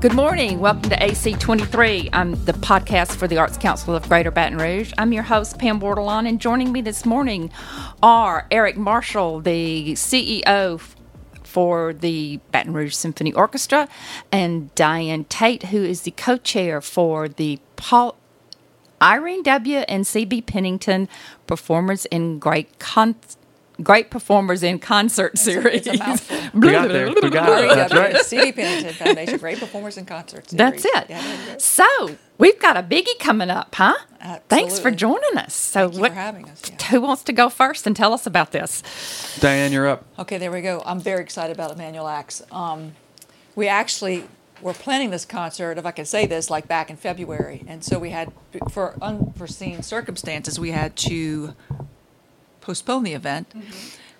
Good morning. Welcome to AC23. I'm the podcast for the Arts Council of Greater Baton Rouge. I'm your host, Pam Bordelon, and joining me this morning are Eric Marshall, the CEO for the Baton Rouge Symphony Orchestra, and Diane Tate, who is the co chair for the Paul. Irene W. and C.B. Pennington Performers in Great Con- Great Performers in Concert Series. It's a mouthful. We got there. We got it. That's right. C.B. Pennington Foundation, Great Performers and Concerts. That's it. Yeah, there. So we've got a biggie coming up, huh? Thanks for joining us. So Thank you what- for having us. yeah. who wants to go first and tell us about this? Diane, you're up. Okay, there we go. I'm very excited about Emanuel Ax. Um, we actually were planning this concert, if I can say this, like back in February, and so we had, for unforeseen circumstances, we had to postpone the event.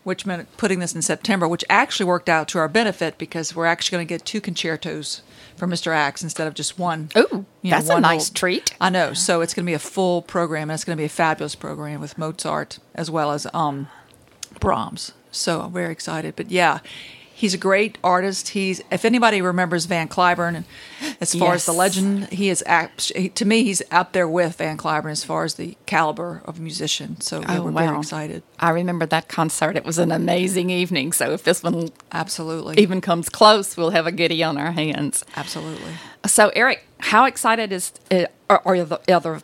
Which meant putting this in September, which actually worked out to our benefit because we're actually going to get two concertos for Mr. Ax instead of just one. Ooh, you know, that's a nice little- treat. I know. So it's going to be a full program, and it's going to be a fabulous program with Mozart as well as um, Brahms. So I'm very excited. But yeah, he's a great artist. He's if anybody remembers Van Cliburn, and as far as the legend, he is to me he's up there with Van Cliburn as far as the caliber of musician. So Oh, we're wow. very excited. I remember that concert. It was an amazing evening. So if this one Absolutely. even comes close, we'll have a goodie on our hands. Absolutely. So Eric, how excited is eh, are, are the other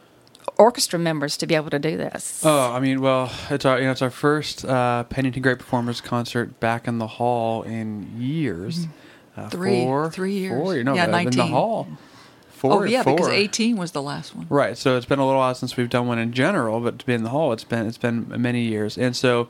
orchestra members to be able to do this? Oh, I mean, well, it's our you know it's our first uh, Pennington Great Performers concert back in the hall in years. Uh, Three- four, three years. Four, you know, Yeah, in the 19. hall. Four, oh yeah, because 18 was the last one. Right. So it's been a little while since we've done one in general, but to be in the hall, it's been it's been many years, and so.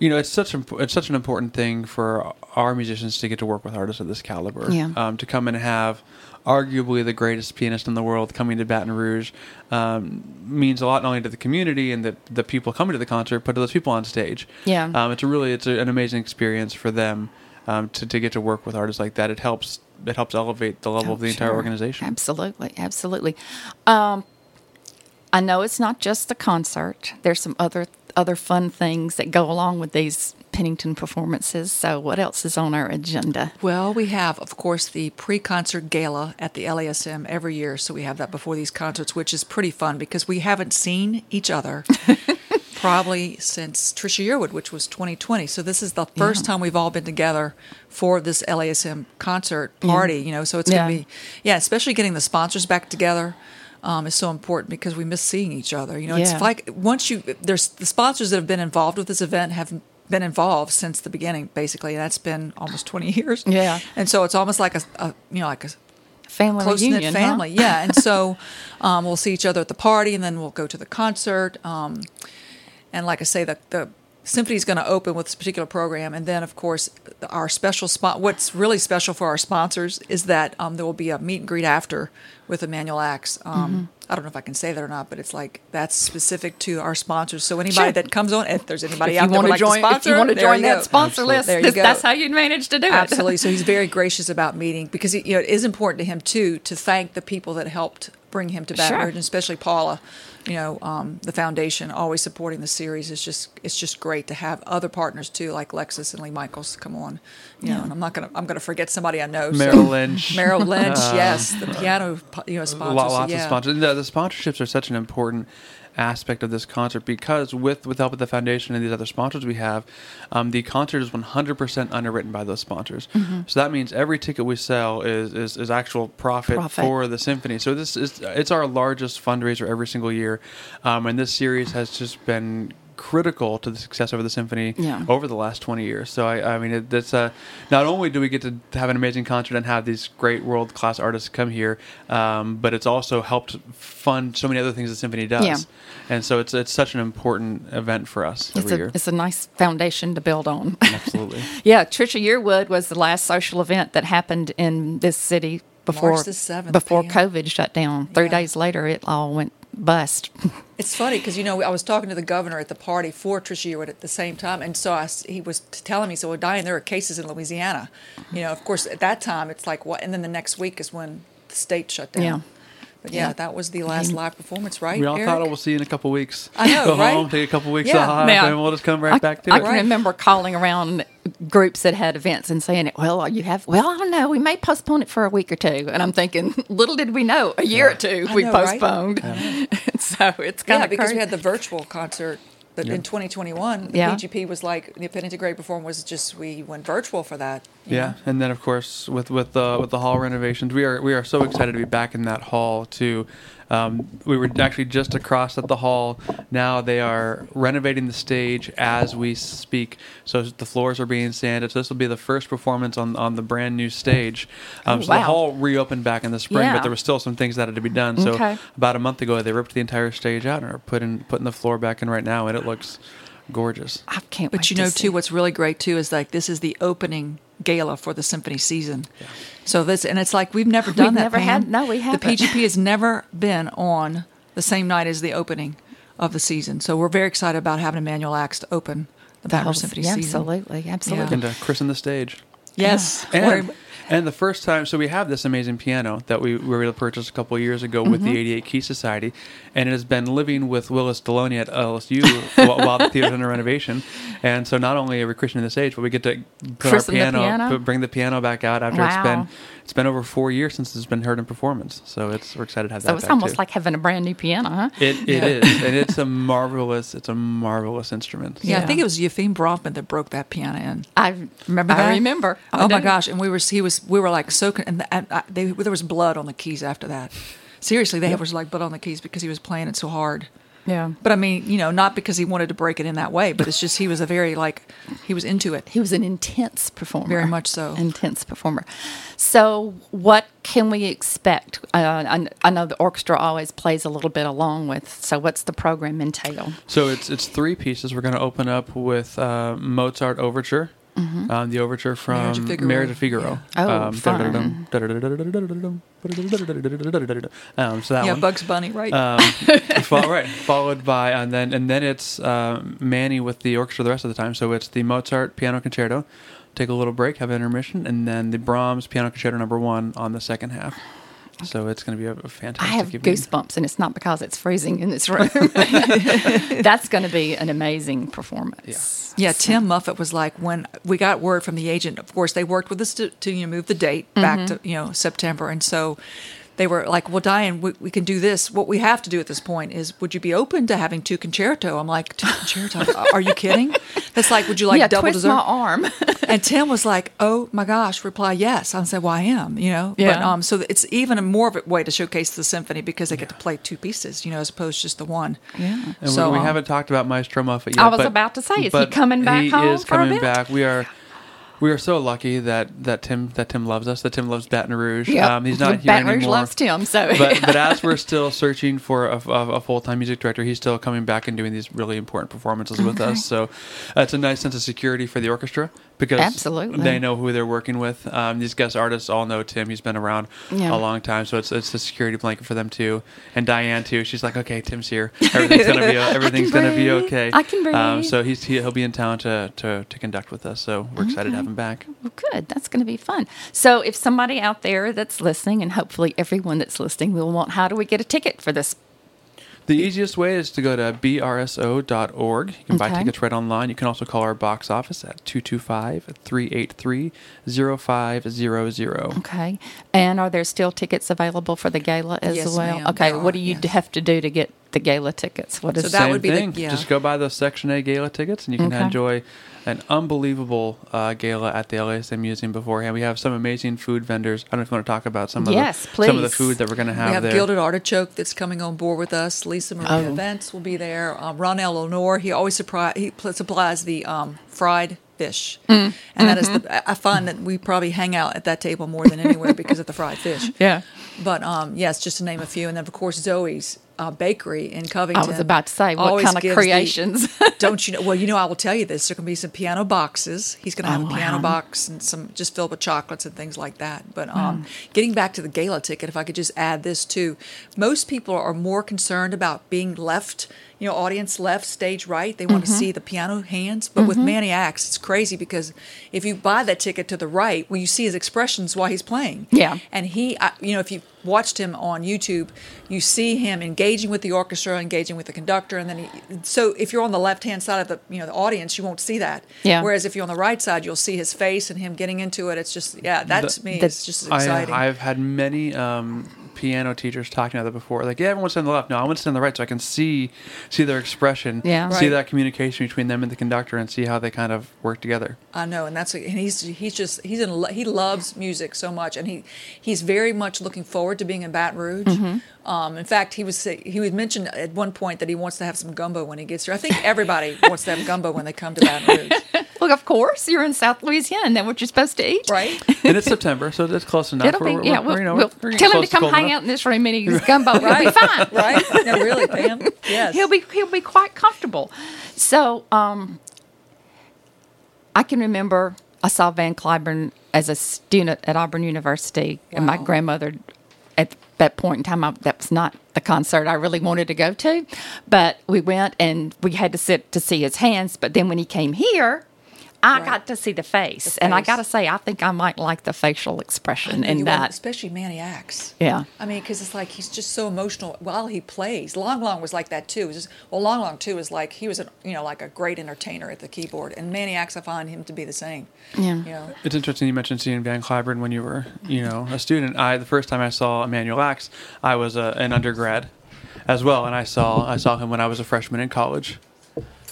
You know, it's such a, it's such an important thing for our musicians to get to work with artists of this caliber. Yeah. Um, to come and have arguably the greatest pianist in the world coming to Baton Rouge um, means a lot not only to the community and the, the people coming to the concert, but to those people on stage. Yeah. Um, it's a really it's a, an amazing experience for them um, to, to get to work with artists like that. It helps it helps elevate the level Oh, of the entire organization. Absolutely, absolutely. Um, I know it's not just the concert. There's some other other fun things that go along with these Pennington performances. So, what else is on our agenda? Well, we have, of course, the pre concert gala at the LASM every year. So we have that before these concerts, which is pretty fun because we haven't seen each other probably since Trisha Yearwood, which was 2020. So this is the first time we've all been together for this LASM concert party, you know. So it's Yeah. going to be, yeah, especially getting the sponsors back together. Um, is so important because we miss seeing each other. You know, Yeah. it's like once you there's the sponsors that have been involved with this event have been involved since the beginning, basically. And that's been almost 20 years. Yeah. And so it's almost like a, a you know, like a Family close knit reunion, huh? family. Yeah. And so um, we'll see each other at the party and then we'll go to the concert. Um, and like I say, the, the symphony's going to open with this particular program. And then, of course, our special spot, what's really special for our sponsors is that um, there will be a meet and greet after with Emanuel Ax. Um, Mm-hmm. I don't know if I can say that or not, but it's like that's specific to our sponsors. So anybody Sure. that comes on, if there's anybody If out you there want would to like join, to sponsor, if you want to join you that go. sponsor list, There you this- go. that's how you manage to do it. Absolutely. So he's very gracious about meeting because you know it is important to him too to thank the people that helped bring him to Baton Sure. Rouge, and especially Paula. You know, um, the foundation always supporting the series is just it's just great to have other partners too, like Lexus and Lee Michaels come on. You know, and I'm not gonna I'm gonna forget somebody I know. so- Merrill Lynch. Merrill Lynch, Uh, yes, the piano you know sponsors. Lo- lots yeah. of sponsors. The, the sponsorships are such an important aspect of this concert because with with help of the foundation and these other sponsors we have, um, the concert is 100% underwritten by those sponsors. Mm-hmm. So that means every ticket we sell is is, is actual profit, Profit. for the symphony. So this is it's our largest fundraiser every single year, um, and this series has just been critical to the success of the symphony Yeah. over the last 20 years. So I, I mean, it, that's uh, not only do we get to have an amazing concert and have these great world class artists come here, um, but it's also helped fund so many other things the symphony does. Yeah. And so it's it's such an important event for us It's every a, year. it's a nice foundation to build on. Absolutely. yeah, Trisha Yearwood was the last social event that happened in this city before March the 7th, before Pam. COVID shut down. Three Yeah. days later, it all went bust. It's funny because you know I was talking to the governor at the party for Trisha Yearwood at the same time, and so I s he was telling me, "So, well, Diane, there are cases in Louisiana." You know, of course, at that time it's like what, and then the next week is when the state shut down. Yeah. But yeah, Yeah. that was the last live performance, right? We all Eric? thought, I we'll see you in a couple weeks. I know, Go right? home, take a couple weeks Yeah. off, Now, and we'll just come right I, back to I it. can Right. remember calling around groups that had events and saying, "Well, you have well, I don't know, we may postpone it for a week or two. And I'm thinking, little did we know, a year or two I we know, right? postponed. so it's kind Yeah, of because we had the virtual concert. But in 2021, the Yeah. PGP was like the Affinity Grade Perform was just we went virtual for that. Yeah, know? and then of course with with the with the hall renovations, we are we are so excited to be back in that hall too. Um, we were actually just across at the hall. Now they are renovating the stage as we speak. So the floors are being sanded. So this will be the first performance on on the brand new stage. Um, Oh, so the hall reopened back in the spring, Yeah. but there were still some things that had to be done. So Okay. about a month ago, they ripped the entire stage out and are putting putting the floor back in right now, and it looks gorgeous. I can't. But wait you to know, see. too, what's really great too is like this is the opening gala for the symphony season. So this, and it's like we've never done that. never Pam. had- no, we haven't. The PGP has never been on the same night as the opening of the season. So we're very excited about having Emanuel Ax to open the, the Baton whole, Rouge Symphony yeah, season. absolutely, absolutely. And to christen the stage. Yes, And, Very- and the first time, so we have this amazing piano that we were able to purchase a couple of years ago with Mm-hmm. the 88 Key Society, and it has been living with Willis Delony at LSU while, while the theater's under renovation. And so not only are we christening the stage, but we get to put Christen our piano, piano? put- bring the piano back out after it's been it's been over four years since it's been heard in performance. So it's we're excited to have so that. So it's back almost too. like having a brand new piano, huh? it, it is, and it's a marvelous it's a marvelous instrument. yeah, I think it was Yefim Bronfman that broke that piano in. I Remember I that? remember. I Oh my gosh! And we were he was we were like so con- and, and uh, they, there was blood on the keys after that. Seriously, they was like blood on the keys because he was playing it so hard. Yeah. But I mean, you know, not because he wanted to break it in that way, but it's just he was a very like he was into it. He was an intense performer. Very much so. Intense performer. So, what can we expect? Uh, I, I know the orchestra always plays a little bit along with. So, what's the program entail? So it's it's three pieces. We're going to open up with uh, Mozart Overture, um, the overture from Marriage of Figaro. Marriage of Figaro. Oh, um, fun. Um, so that yeah, one. Bugs Bunny, right? Um, fo- right, followed by and then and then it's uh, Manny with the orchestra the rest of the time. So it's the Mozart Piano Concerto. Take a little break, have an intermission, and then the Brahms Piano Concerto Number One on the second half. So it's going to be a fantastic. I have evening. goosebumps, and it's not because it's freezing in this room. That's going to be an amazing performance. yeah, yeah. Tim Muffitt was like when we got word from the agent. Of course, they worked with us to, to you know move the date back Mm-hmm. to you know September, and so they were like, "Well, Diane, we, we can do this. What we have to do at this point is, would you be open to having two concerto?" I'm like, two concerto? Are you kidding? That's like, would you like yeah, double twist dessert? my arm. And Tim was like, "Oh my gosh!" Reply yes. I said, "Well, I am," you know. But Yeah. um, so it's even a more of a way to showcase the symphony because they get to play two pieces, you know, as opposed to just the one. yeah. And So, we, we um, haven't talked about Maestro Muffitt yet. I was but- about to say, is he coming back He home is for a coming bit? back. We are. We are so lucky that, that Tim that Tim loves us. That Tim loves Baton Rouge. Yeah. Um, he's not here Baton Rouge anymore. loves Tim, so but but as we're still searching for a, a, a full time music director, he's still coming back and doing these really important performances with Okay. us. So uh, it's a nice sense of security for the orchestra because Absolutely. they know who they're working with. Um, these guest artists all know Tim. He's been around Yeah. a long time, so it's it's a security blanket for them too. And Diane too. She's like, okay, Tim's here. Everything's gonna be everything's gonna be okay. I can Um, breathe. so he's he, he'll be in town to, to to conduct with us. So we're excited to have him back. Well, good. That's going to be fun. So, if somebody out there that's listening, and hopefully everyone that's listening will want, how do we get a ticket for this? The easiest way is to go to brso.org. You can buy tickets right online. You can also call our box office at 225 383 0500. Okay. And are there still tickets available for the gala as Yes, well? ma'am, okay. there What are, do you yes. have to do to get the gala tickets? What is So that Same would be the- thing. yeah. Just go buy those Section A gala tickets and you can Okay. enjoy an unbelievable uh, gala at the LASM Museum beforehand. We have some amazing food vendors. I don't know if you want to talk about some of Yes, the some of the food that we're going to have we have there. Gilded Artichoke that's coming on board with us. Lisa Marie Oh. Events will be there. Um, Ron Lenore, he always supply, he pl- supplies the um, fried fish, Mm, and that is mm-hmm. the. I find that we probably hang out at that table more than anywhere because of the fried fish. Yeah. But um, yes, just to name a few, and then of course Zoe's uh, Bakery in Covington. I was about to say, what kind of gives the- creations? don't you know? Well, you know, I will tell you this. There can be some piano boxes. He's going to have Oh, a piano wow. box and some just filled with chocolates and things like that. But um, getting back to the gala ticket, if I could just add this too, most people are more concerned about being left, you know, audience left, stage right. They want Mm-hmm. to see the piano hands. But with Manny Ax, it's crazy because if you buy that ticket to the right, well, you see his expressions while he's playing. Yeah. And he, I, you know, if you watched him on YouTube, you see him engaging with the orchestra, engaging with the conductor, and then he. So if you're on the left hand side of the you know the audience, you won't see that. Yeah. Whereas if you're on the right side, you'll see his face and him getting into it. It's just yeah, that The- to me the- is just exciting. I, I've had many um, piano teachers talking about that before. Like, yeah, everyone sit on the left. No, I want to sit on the right so I can see see their expression, Yeah. see Right. that communication between them and the conductor, and see how they kind of work together. I know, and that's and he's he's just he's in lo- he loves music so much, and he he's very much looking forward to being in Baton Rouge. Mm-hmm. Um, in fact, he was say- he would mention at one point that he wants to have some gumbo when he gets here. I think everybody wants to have gumbo when they come to Baton Rouge, Look, of course, you're in South Louisiana. Isn't that what you're supposed to eat? right? and it's September, so it's close enough. It'll be, We're- yeah, we're- we'll, you know, we'll we're getting tell him to come hang enough. out in this room and eat his gumbo. He'll be fine. right? No, really, Pam. Yes. He'll be he'll be quite comfortable. So, um, I can remember I saw Van Cliburn as a student at Auburn University, and my grandmother at that point in time I, that was not the concert I really wanted to go to, but we went and we had to sit to see his hands. But then when he came here. I Right. got to see the face, The and I got to say, I think I might like the facial expression You in want- that. especially Manny Ax. Yeah. I mean, because it's like he's just so emotional while he plays. Lang Lang was like that too. Just, well, Lang Lang too is like he was, a, you know, like a great entertainer at the keyboard, and Manny Ax, I find him to be the same. Yeah. You know, It's interesting you mentioned seeing Van Cliburn when you were, you know, a student. I the first time I saw Emanuel Ax, I was a, an undergrad, as well, and I saw I saw him when I was a freshman in college.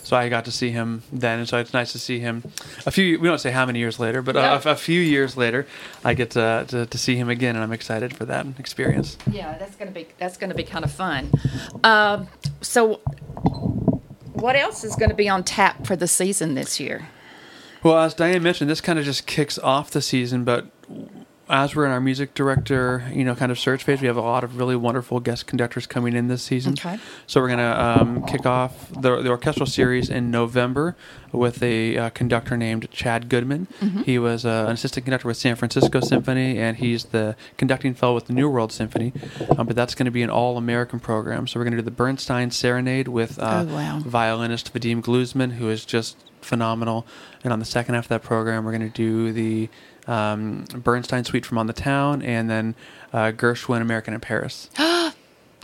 So I got to see him then, and so it's nice to see him a few. We don't say how many years later, but Yeah. a, a few years later, I get to, to to see him again, and I'm excited for that experience. Yeah, that's gonna be that's gonna be kind of fun. Um, so, what else is going to be on tap for the season this year? Well, as Diane mentioned, this kind of just kicks off the season, but as we're in our music director, you know, kind of search phase, we have a lot of really wonderful guest conductors coming in this season. Okay. So we're gonna um, kick off the, the orchestral series in November with a uh, conductor named Chad Goodman. He was uh, an assistant conductor with San Francisco Symphony, and he's the conducting fellow with the New World Symphony. Um, but that's going to be an all-American program. So we're going to do the Bernstein Serenade with uh, Oh, wow. violinist Vadim Gluzman, who is just phenomenal. And on the second half of that program, we're going to do the um, Bernstein Suite from On the Town, and then uh, Gershwin American in Paris.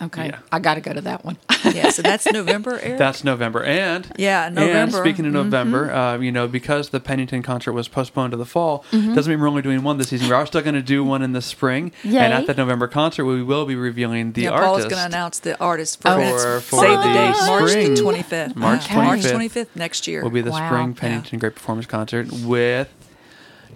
Okay, Yeah. I got to go to that one. yeah. So that's November, Eric. That's November. And Yeah, And November. speaking of November, Mm-hmm. uh, you know, because the Pennington concert was postponed to the fall, doesn't mean we're only doing one this season. We are still going to do one in the spring. Yay. And at that November concert, we will be revealing the yeah, Paul's artist. going to announce the artist for, Oh, for- for save the the date, March spring. the 25th. March Okay. March 25th 25th next year. will be the Wow. spring Yeah. Pennington Great Performance Concert with.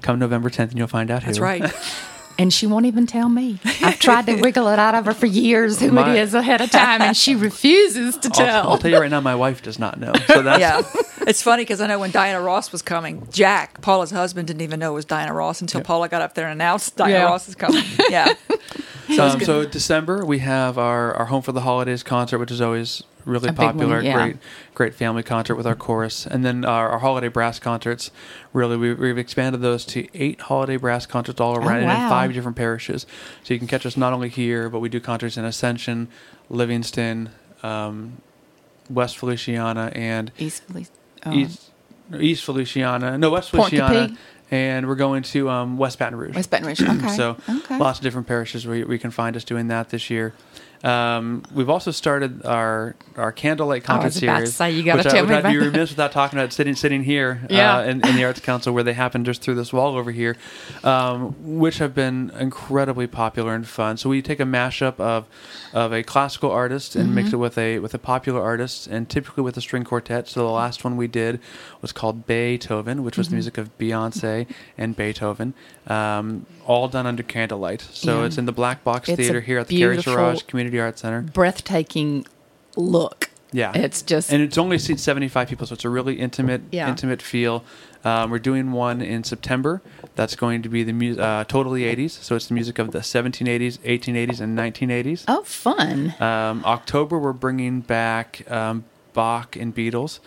Come November 10th, and you'll find out who. That's right. and she won't even tell me. I've tried to wiggle it out of her for years who My- it is ahead of time, and she refuses to I'll, tell. I'll tell you right now, my wife does not know. So that's yeah, it's funny because I know when Diana Ross was coming, Jack, Paula's husband, didn't even know it was Diana Ross until Paula got up there and announced Diana Yeah. Ross is coming. Yeah, Um, so December we have our, our Home for the Holidays concert, which is always really A big one, popular. yeah. Great, great family concert with our chorus, and then our, our holiday brass concerts. Really, we, we've expanded those to eight holiday brass concerts all around, and in Oh, wow. five different parishes. So you can catch us not only here, but we do concerts in Ascension, Livingston, um, West Feliciana, and East, Felice- oh. East East Feliciana. No, West Feliciana. And we're going to um, West Baton Rouge. West Baton Rouge. Okay. So okay. lots of different parishes where you- we can find us doing that this year. Um, we've also started our our candlelight concert was about to series. say, which I- me I'd be remiss without talking about sitting sitting here Yeah. uh, in, in the Arts Council where they happen just through this wall over here, um, which have been incredibly popular and fun. So we take a mashup of of a classical artist and mix Mm-hmm. it with a with a popular artist and typically with a string quartet. So the last one we did was called Beethoven, which Mm-hmm. was the music of Beyonce and Beethoven, um, all done under candlelight. So Yeah. it's in the Black Box It's Theater here at the Carriage Saraj Community Arts Center. breathtaking look. Yeah, It's just and it's only seats 75 people, so it's a really intimate, Yeah. intimate feel. Um, we're doing one in September. That's going to be the mu- uh, totally 80s. So it's the music of the 1780s, 1880s, and 1980s. oh fun. Um, October, we're bringing back um, Bach and Beatles.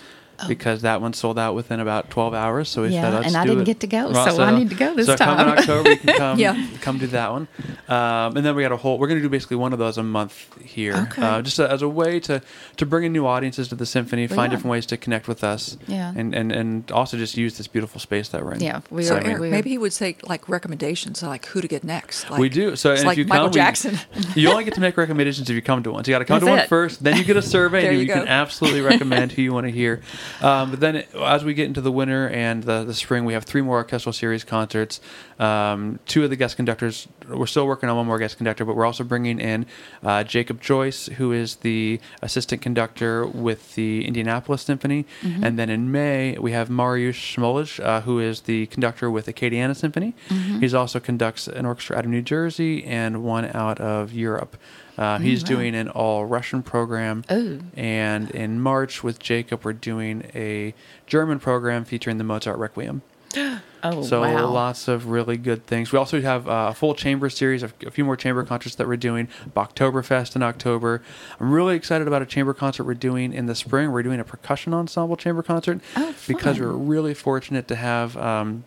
Because that one sold out within about 12 hours. So we Yeah, said, let's and I didn't it. get to go, Well, so I need to go this so come in time. October, you can come, Yeah. come do that one. Um, and then we got a whole, we're going to do basically one of those a month here. Okay. Uh, just a, as a way to, to bring in new audiences to the symphony, Well, find yeah. different ways to connect with us. Yeah. And, and, and also just use this beautiful space that we're in. Yeah, we So are. Eric, we are- maybe he would say like recommendations, like who to get next. Like, we do. So it's and like if you Michael come, we- Jackson. you only get to make recommendations if you come to one. So you got to come That's to one it. first, then you get a survey, and you you, can absolutely recommend who you want to hear. Um, but then, it- as we get into the winter and the, the spring, we have three more orchestral series concerts. Um, two of the guest conductors, we're still working on one more guest conductor, but we're also bringing in uh, Jacob Joyce, who is the assistant conductor with the Indianapolis Symphony. Mm-hmm. And then in May, we have Mariusz Smolij, uh, who is the conductor with the Acadiana Symphony. Mm-hmm. He's also conducts an orchestra out of New Jersey and one out of Europe. Uh, he's doing an all Russian program. Ooh. And in March with Jacob, we're doing a German program featuring the Mozart Requiem. oh, So wow. lots of really good things. We also have uh, a full chamber series, a a few more chamber concerts that we're doing. Oktoberfest in October. I'm really excited about a chamber concert we're doing in the spring. We're doing a percussion ensemble chamber concert Oh, because we're really fortunate to have. Um,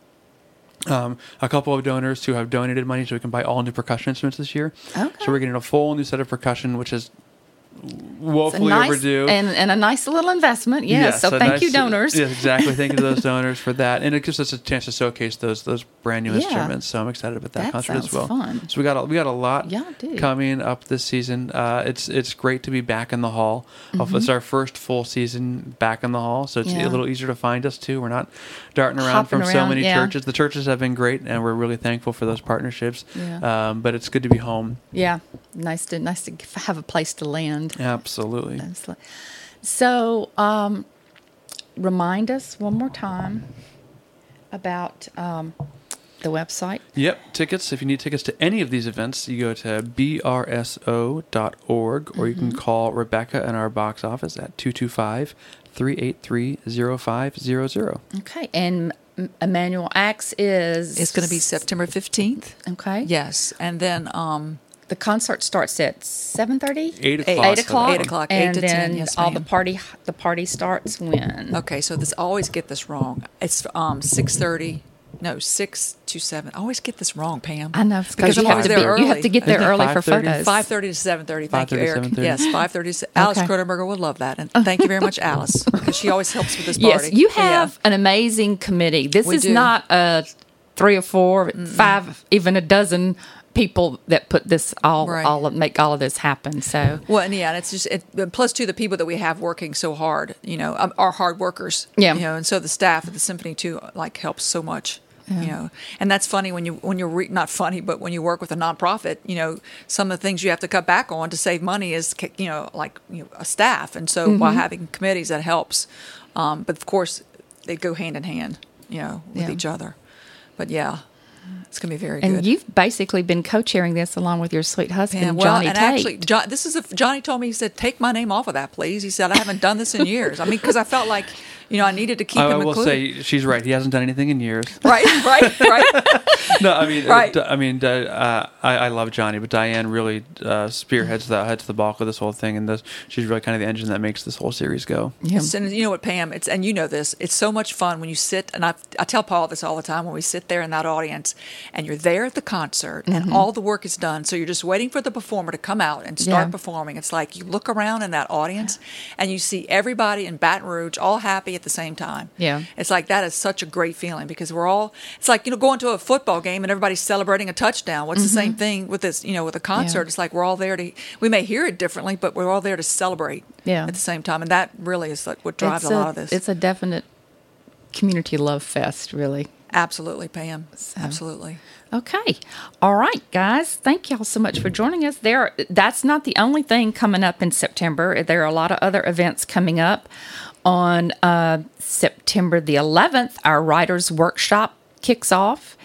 um, a couple of donors who have donated money so we can buy all new percussion instruments this year. Okay. So we're getting a full new set of percussion, which is woefully nice, overdue. And, and a nice little investment. Yes. so thank nice- you, donors. Yes, exactly. Thank you to those donors for that, and it gives us a chance to showcase those those brand new Yeah. instruments. So I'm excited about that, That concert as well. fun. So we got a, we got a lot Yeah, coming up this season. Uh, it's it's great to be back in the hall. It's our first full season back in the hall, so it's Mm-hmm. Yeah. a little easier to find us too. We're not darting around Hopping from so many churches. The churches have been great, and we're really thankful for those partnerships. Um, but it's good to be home. Yeah. Nice to nice to have a place to land. Absolutely. Absolutely. So, um, remind us one more time about um, the website. Yep, tickets. If you need tickets to any of these events, you go to brso.org or you Mm-hmm. can call Rebecca in our box office at 225 383 0500. Okay. And Emanuel Ax is. It's going to be September 15th. Okay. Yes. And then um, The concert starts at 7.30? 8 o'clock. Eight o'clock. Eight o'clock, eight and to 10, then yes, all the party the party starts when? Okay, so this I always get this wrong. It's um six thirty. No, six to seven. I always get this wrong, Pam. I know because you I'm have to there be, you have to get there Isn't it early for 5:30? photos. Five thirty to seven thirty. Thank you, 5:30 Eric. 7:30. Yes, five thirty. Alice Okay. Would love that, and thank you very much, Alice, because she always helps with this party. Yes, party. you Yeah. have an amazing committee. This We is do. not a three or 4 five, even a dozen people that put this all Right. all of, make all of this happen. So Well, and yeah, and it's just it, plus two the people that we have working so hard, you know, um, are hard workers. Yeah. You know, and so the staff at the symphony too, like helps so much. You know, and that's funny when you when you're re- not funny, but when you work with a nonprofit, you know, some of the things you have to cut back on to save money is you know like you know, a staff, and so Mm-hmm. while having committees that helps, um, but of course they go hand in hand, you know, with Yeah. each other. But yeah, it's gonna be very and good. you've basically been co-chairing this along with your sweet husband And, well, Johnny and Tate. actually, John, this is a, Johnny told me he said, "Take my name off of that, please." He said, "I haven't done this in years." I mean, because I felt like, you know, I needed to keep I, I him will included. say she's right. He hasn't done anything in years. right, right, right. no, I mean, Right. I mean, uh, I, I love Johnny, but Diane really uh, spearheads the heads the bulk of this whole thing, and this, she's really kind of the engine that makes this whole series go. yeah. And you know what, Pam? It's and you know this. It's so much fun when you sit and I, I tell Paul this all the time when we sit there in that audience and you're there at the concert and all the work is done. So you're just waiting for the performer to come out and start Yeah. performing. It's like you look around in that audience and you see everybody in Baton Rouge all happy at the same time. Yeah. It's like that is such a great feeling because we're all. It's like you know going to a football game and everybody's celebrating a touchdown. What's the mm-hmm. same thing with this? You know, with a concert, it's like we're all there to. We may hear it differently, but we're all there to celebrate. Yeah. At the same time, and that really is like what drives it's a lot of this. It's a definite community love fest, really. Absolutely, Pam. Absolutely. Okay. All right, guys. Thank y'all so much for joining us. There that's not the only thing coming up in September. There are a lot of other events coming up. On uh, September the 11th, our writers workshop kicks off.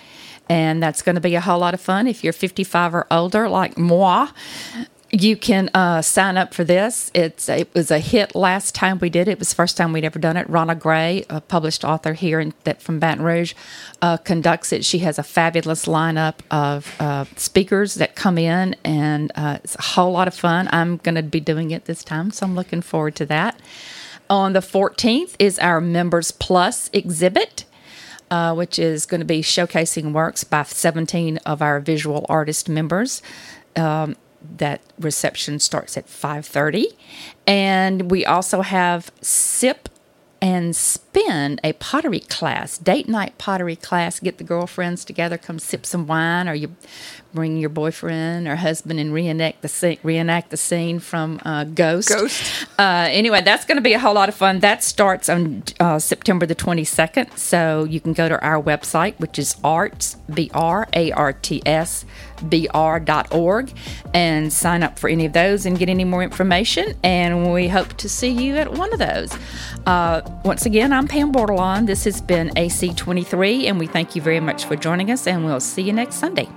And that's going to be a whole lot of fun. If you're 55 or older, like moi, you can uh, sign up for this. It's it was a hit last time we did it. It was the first time we'd ever done it. Ronna Gray, a published author here in, that from Baton Rouge, uh, conducts it. She has a fabulous lineup of uh, speakers that come in, and uh, it's a whole lot of fun. I'm going to be doing it this time, so I'm looking forward to that. On the 14th is our Members Plus exhibit. Uh, which is going to be showcasing works by 17 of our visual artist members. Um, that reception starts at 5.30 and we also have sip and spin a pottery class, date night pottery class. Get the girlfriends together, come sip some wine, or you bring your boyfriend or husband and reenact the scene, reenact the scene from uh, Ghost. Ghost. Uh, anyway, that's going to be a whole lot of fun. That starts on uh, September the 22nd. So you can go to our website, which is arts, B R A R T S, br.org, and sign up for any of those and get any more information. And we hope to see you at one of those. Uh, once again, I'm Pam Bordelon. This has been AC23, and we thank you very much for joining us, and we'll see you next Sunday.